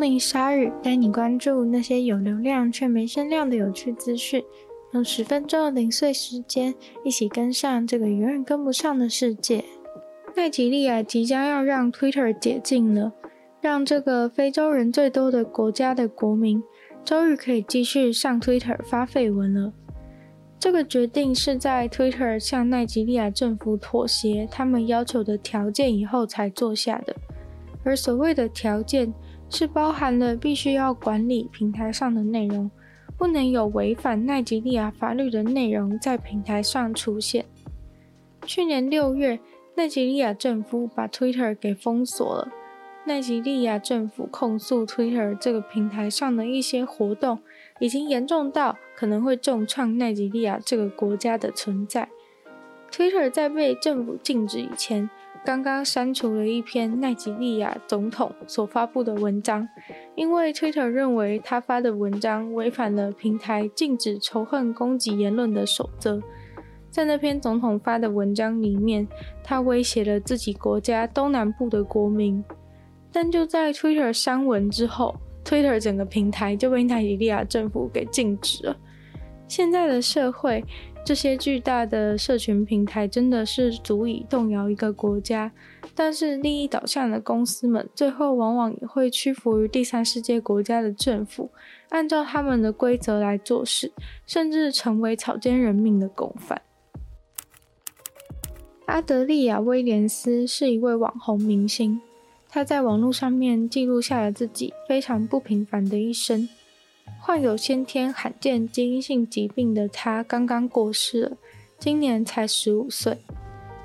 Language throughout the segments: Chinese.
光临鲨语，带你关注那些有流量却没声量的有趣资讯。用十分钟的零碎时间，一起跟上这个永远跟不上的世界。奈及利亚即将要让 Twitter 解禁了。让这个非洲人最多的国家的国民，终于可以继续上 Twitter 发废文了。这个决定是在 Twitter 向奈及利亚政府妥协他们要求的条件以后才做下的。而所谓的条件，是包含了必须要管理平台上的内容，不能有违反奈及利亚法律的内容在平台上出现。去年六月，奈及利亚政府把 Twitter 给封锁了。奈及利亚政府控诉 Twitter 这个平台上的一些活动，已经严重到可能会重创奈及利亚这个国家的存在。Twitter 在被政府禁止以前，刚刚删除了一篇奈及利亚总统所发布的文章，因为 Twitter 认为他发的文章违反了平台禁止仇恨攻击言论的守则。在那篇总统发的文章里面，他威胁了自己国家东南部的国民。但就在 Twitter 删文之后，Twitter 整个平台就被奈及利亚政府给禁止了。现在的社会，这些巨大的社群平台真的是足以动摇一个国家。但是利益导向的公司们，最后往往也会屈服于第三世界国家的政府，按照他们的规则来做事，甚至成为草菅人命的共犯。阿德利亚·威廉斯是一位网红明星。他在网络上面记录下了自己非常不平凡的一生。患有先天罕见基因性疾病的他刚刚过世了，今年才十五岁。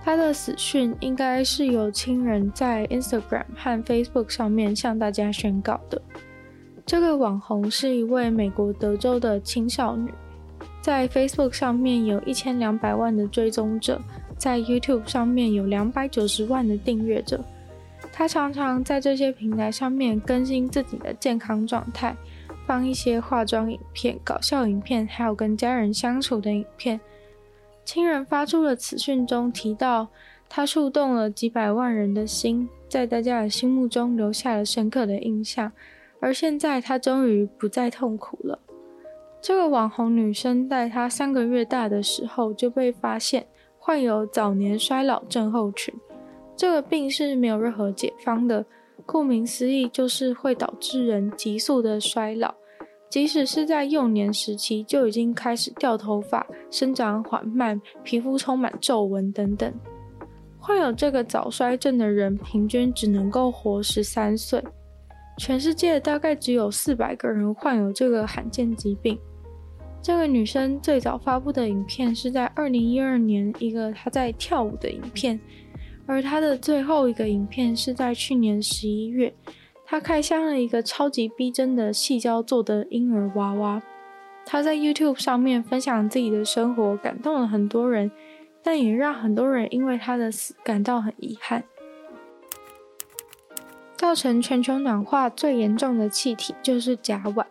他的死讯应该是由亲人在 Instagram 和 Facebook 上面向大家宣告的。这个网红是一位美国德州的青少女，在 Facebook 上面有一千两百万的追踪者，在 YouTube 上面有两百九十万的订阅者。他常常在这些平台上面更新自己的健康状态，放一些化妆影片、搞笑影片，还有跟家人相处的影片。亲人发出的此讯中提到，他触动了几百万人的心，在大家的心目中留下了深刻的印象。而现在，他终于不再痛苦了。这个网红女生在她三个月大的时候就被发现患有早年衰老症候群。这个病是没有任何解方的，顾名思义，就是会导致人急速的衰老。即使是在幼年时期就已经开始掉头发、生长缓慢、皮肤充满皱纹等等。患有这个早衰症的人，平均只能够活十三岁。全世界大概只有四百个人患有这个罕见疾病。这个女生最早发布的影片是在二零一二年，一个她在跳舞的影片。而他的最后一个影片是在去年十一月，他开箱了一个超级逼真的细胶做的婴儿娃娃。他在 YouTube 上面分享自己的生活，感动了很多人，但也让很多人因为他的死感到很遗憾。造成全球暖化最严重的气体就是甲烷。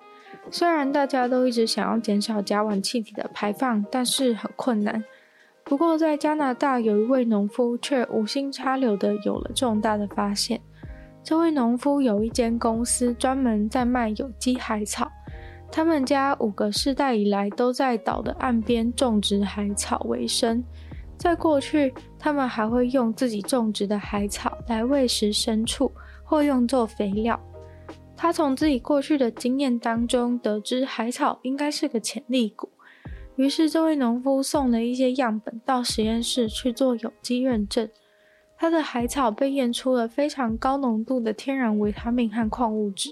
虽然大家都一直想要减少甲烷气体的排放，但是很困难。不过，在加拿大有一位农夫却无心插柳的有了重大的发现。这位农夫有一间公司专门在卖有机海草，他们家五个世代以来都在岛的岸边种植海草为生。在过去，他们还会用自己种植的海草来喂食牲畜，或用作肥料。他从自己过去的经验当中得知，海草应该是个潜力股。于是，这位农夫送了一些样本到实验室去做有机认证。他的海草被验出了非常高浓度的天然维他命和矿物质。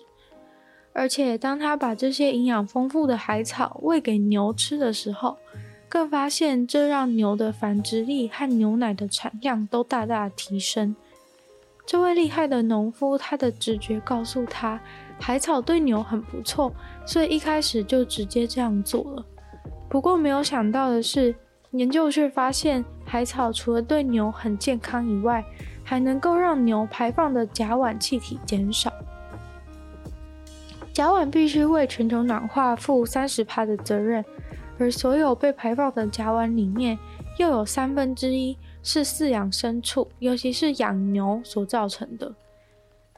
而且，当他把这些营养丰富的海草喂给牛吃的时候，更发现这让牛的繁殖力和牛奶的产量都大大提升。这位厉害的农夫，他的直觉告诉他，海草对牛很不错，所以一开始就直接这样做了。不过没有想到的是，研究却发现，海草除了对牛很健康以外，还能够让牛排放的甲烷气体减少。甲烷必须为全球暖化负三十趴的责任，而所有被排放的甲烷里面，又有三分之一是饲养牲畜，尤其是养牛所造成的。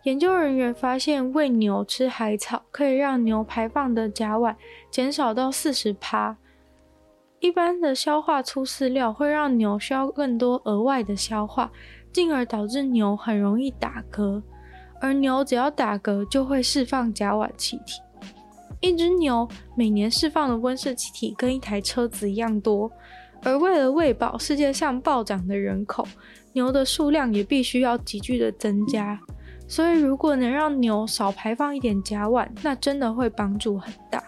研究人员发现，喂牛吃海草可以让牛排放的甲烷减少到四十趴。一般的消化粗饲料会让牛需要更多额外的消化，进而导致牛很容易打嗝。而牛只要打嗝，就会释放甲烷气体。一只牛每年释放的温室气体跟一台车子一样多。而为了喂饱世界上暴涨的人口，牛的数量也必须要急剧的增加。所以，如果能让牛少排放一点甲烷，那真的会帮助很大。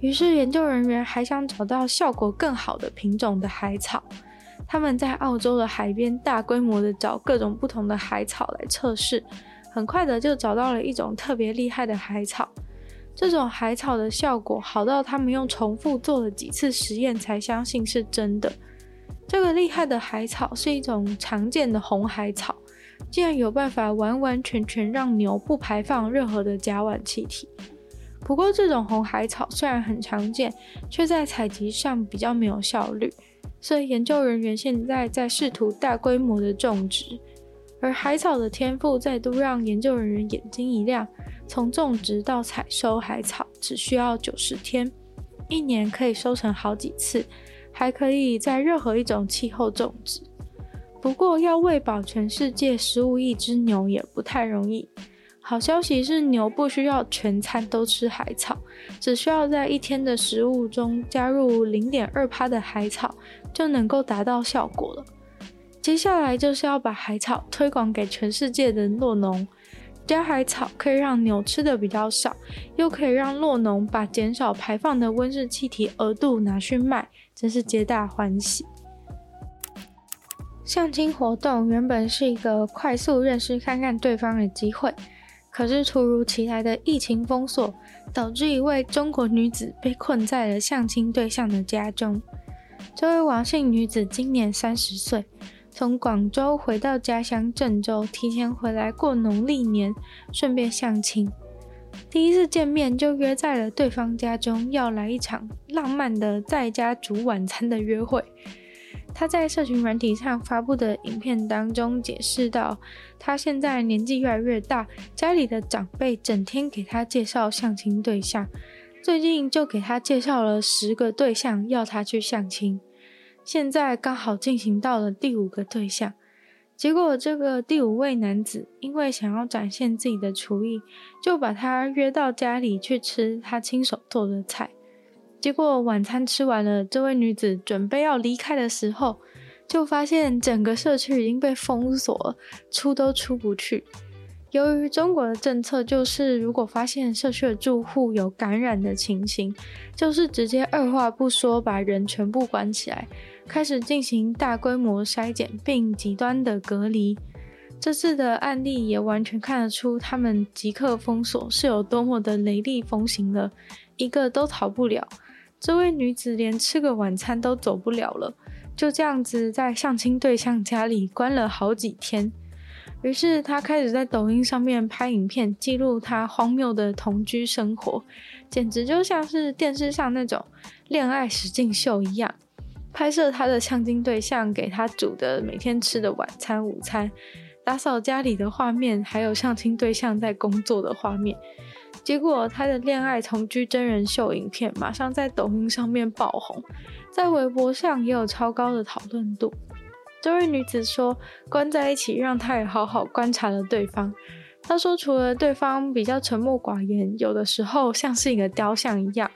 于是，研究人员还想找到效果更好的品种的海草。他们在澳洲的海边大规模的找各种不同的海草来测试。很快的就找到了一种特别厉害的海草，这种海草的效果好到他们用重复做了几次实验才相信是真的。这个厉害的海草是一种常见的红海草，竟然有办法完完全全让牛不排放任何的甲烷气体。不过这种红海草虽然很常见，却在采集上比较没有效率，所以研究人员现在在试图大规模的种植。而海草的天赋再度让研究人员眼睛一亮，从种植到采收海草只需要九十天，一年可以收成好几次，还可以在任何一种气候种植。不过要喂饱全世界十五亿只牛也不太容易。好消息是，牛不需要全餐都吃海草，只需要在一天的食物中加入零点二趴的海草，就能够达到效果了。接下来就是要把海草推广给全世界的酪农，加海草可以让牛吃的比较少，又可以让酪农把减少排放的温室气体额度拿去卖，真是皆大欢喜。相亲活动原本是一个快速认识看看对方的机会，可是突如其来的疫情封锁，导致一位中国女子被困在了相亲对象的家中。这位王姓女子今年三十岁。从广州回到家乡郑州，提前回来过农历年，顺便相亲。第一次见面就约在了对方家中，要来一场浪漫的在家煮晚餐的约会。他在社群软体上发布的影片当中解释道，他现在年纪越来越大，家里的长辈整天给他介绍相亲对象，最近就给他介绍了十个对象，要他去相亲。现在刚好进行到了第五个对象，结果这个第五位男子因为想要展现自己的厨艺，就把他约到家里去吃他亲手做的菜。结果晚餐吃完了，这位女子准备要离开的时候，就发现整个社区已经被封锁，出都出不去。由于中国的政策就是，如果发现社区的住户有感染的情形，就是直接二话不说把人全部关起来，开始进行大规模筛检并极端的隔离。这次的案例也完全看得出，他们即刻封锁是有多么的雷厉风行了，一个都逃不了。这位女子连吃个晚餐都走不了了，就这样子在相亲对象家里关了好几天。于是她开始在抖音上面拍影片，记录她荒谬的同居生活，简直就像是电视上那种恋爱实境秀一样。拍摄她的相亲对象给她煮的每天吃的晚餐、午餐，打扫家里的画面，还有相亲对象在工作的画面。结果他的恋爱同居真人秀影片马上在抖音上面爆红，在微博上也有超高的讨论度。这位女子说：“关在一起，让她也好好观察了对方。她说，除了对方比较沉默寡言，有的时候像是一个雕像一样。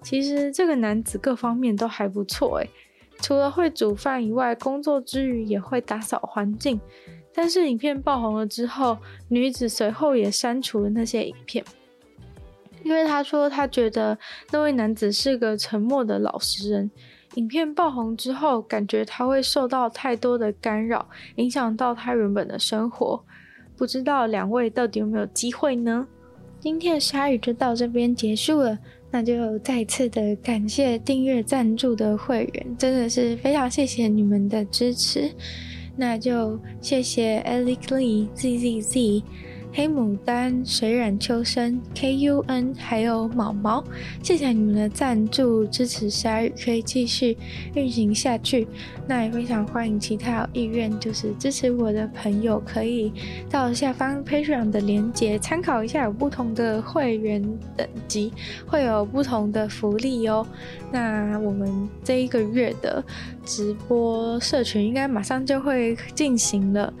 其实这个男子各方面都还不错，诶，除了会煮饭以外，工作之余也会打扫环境。但是影片爆红了之后，女子随后也删除了那些影片，因为她说她觉得那位男子是个沉默的老实人。”影片爆红之后，感觉他会受到太多的干扰，影响到他原本的生活。不知道两位到底有没有机会呢？今天的鲨鱼就到这边结束了，那就再次的感谢订阅赞助的会员，真的是非常谢谢你们的支持。那就谢谢 Ellie Lee Z Z Z。黑牡丹、水染秋生、K U N，还有毛毛，谢谢你们的赞助支持，鲨语可以继续运行下去。那也非常欢迎其他有意愿就是支持我的朋友，可以到下方 Patreon 的链接参考一下，有不同的会员等级，会有不同的福利哦。那我们这一个月的直播社群应该马上就会进行了。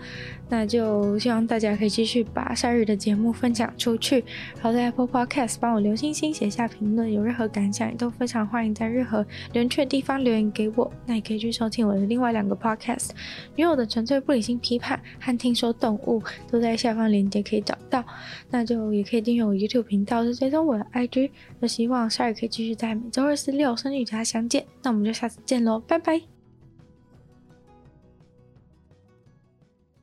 那就希望大家可以继续把夏日的节目分享出去，然后在 Apple Podcast 帮我留星星、写下评论，有任何感想也都非常欢迎在任何留言区的地方留言给我。那也可以去收听我的另外两个 Podcast，女友的纯粹不理性批判和听说动物都在下方链接可以找到。那就也可以订阅我 YouTube 频道，是追踪我的 IG。那希望夏日可以继续在每周二、四、六生女家相见。那我们就下次见喽，拜拜。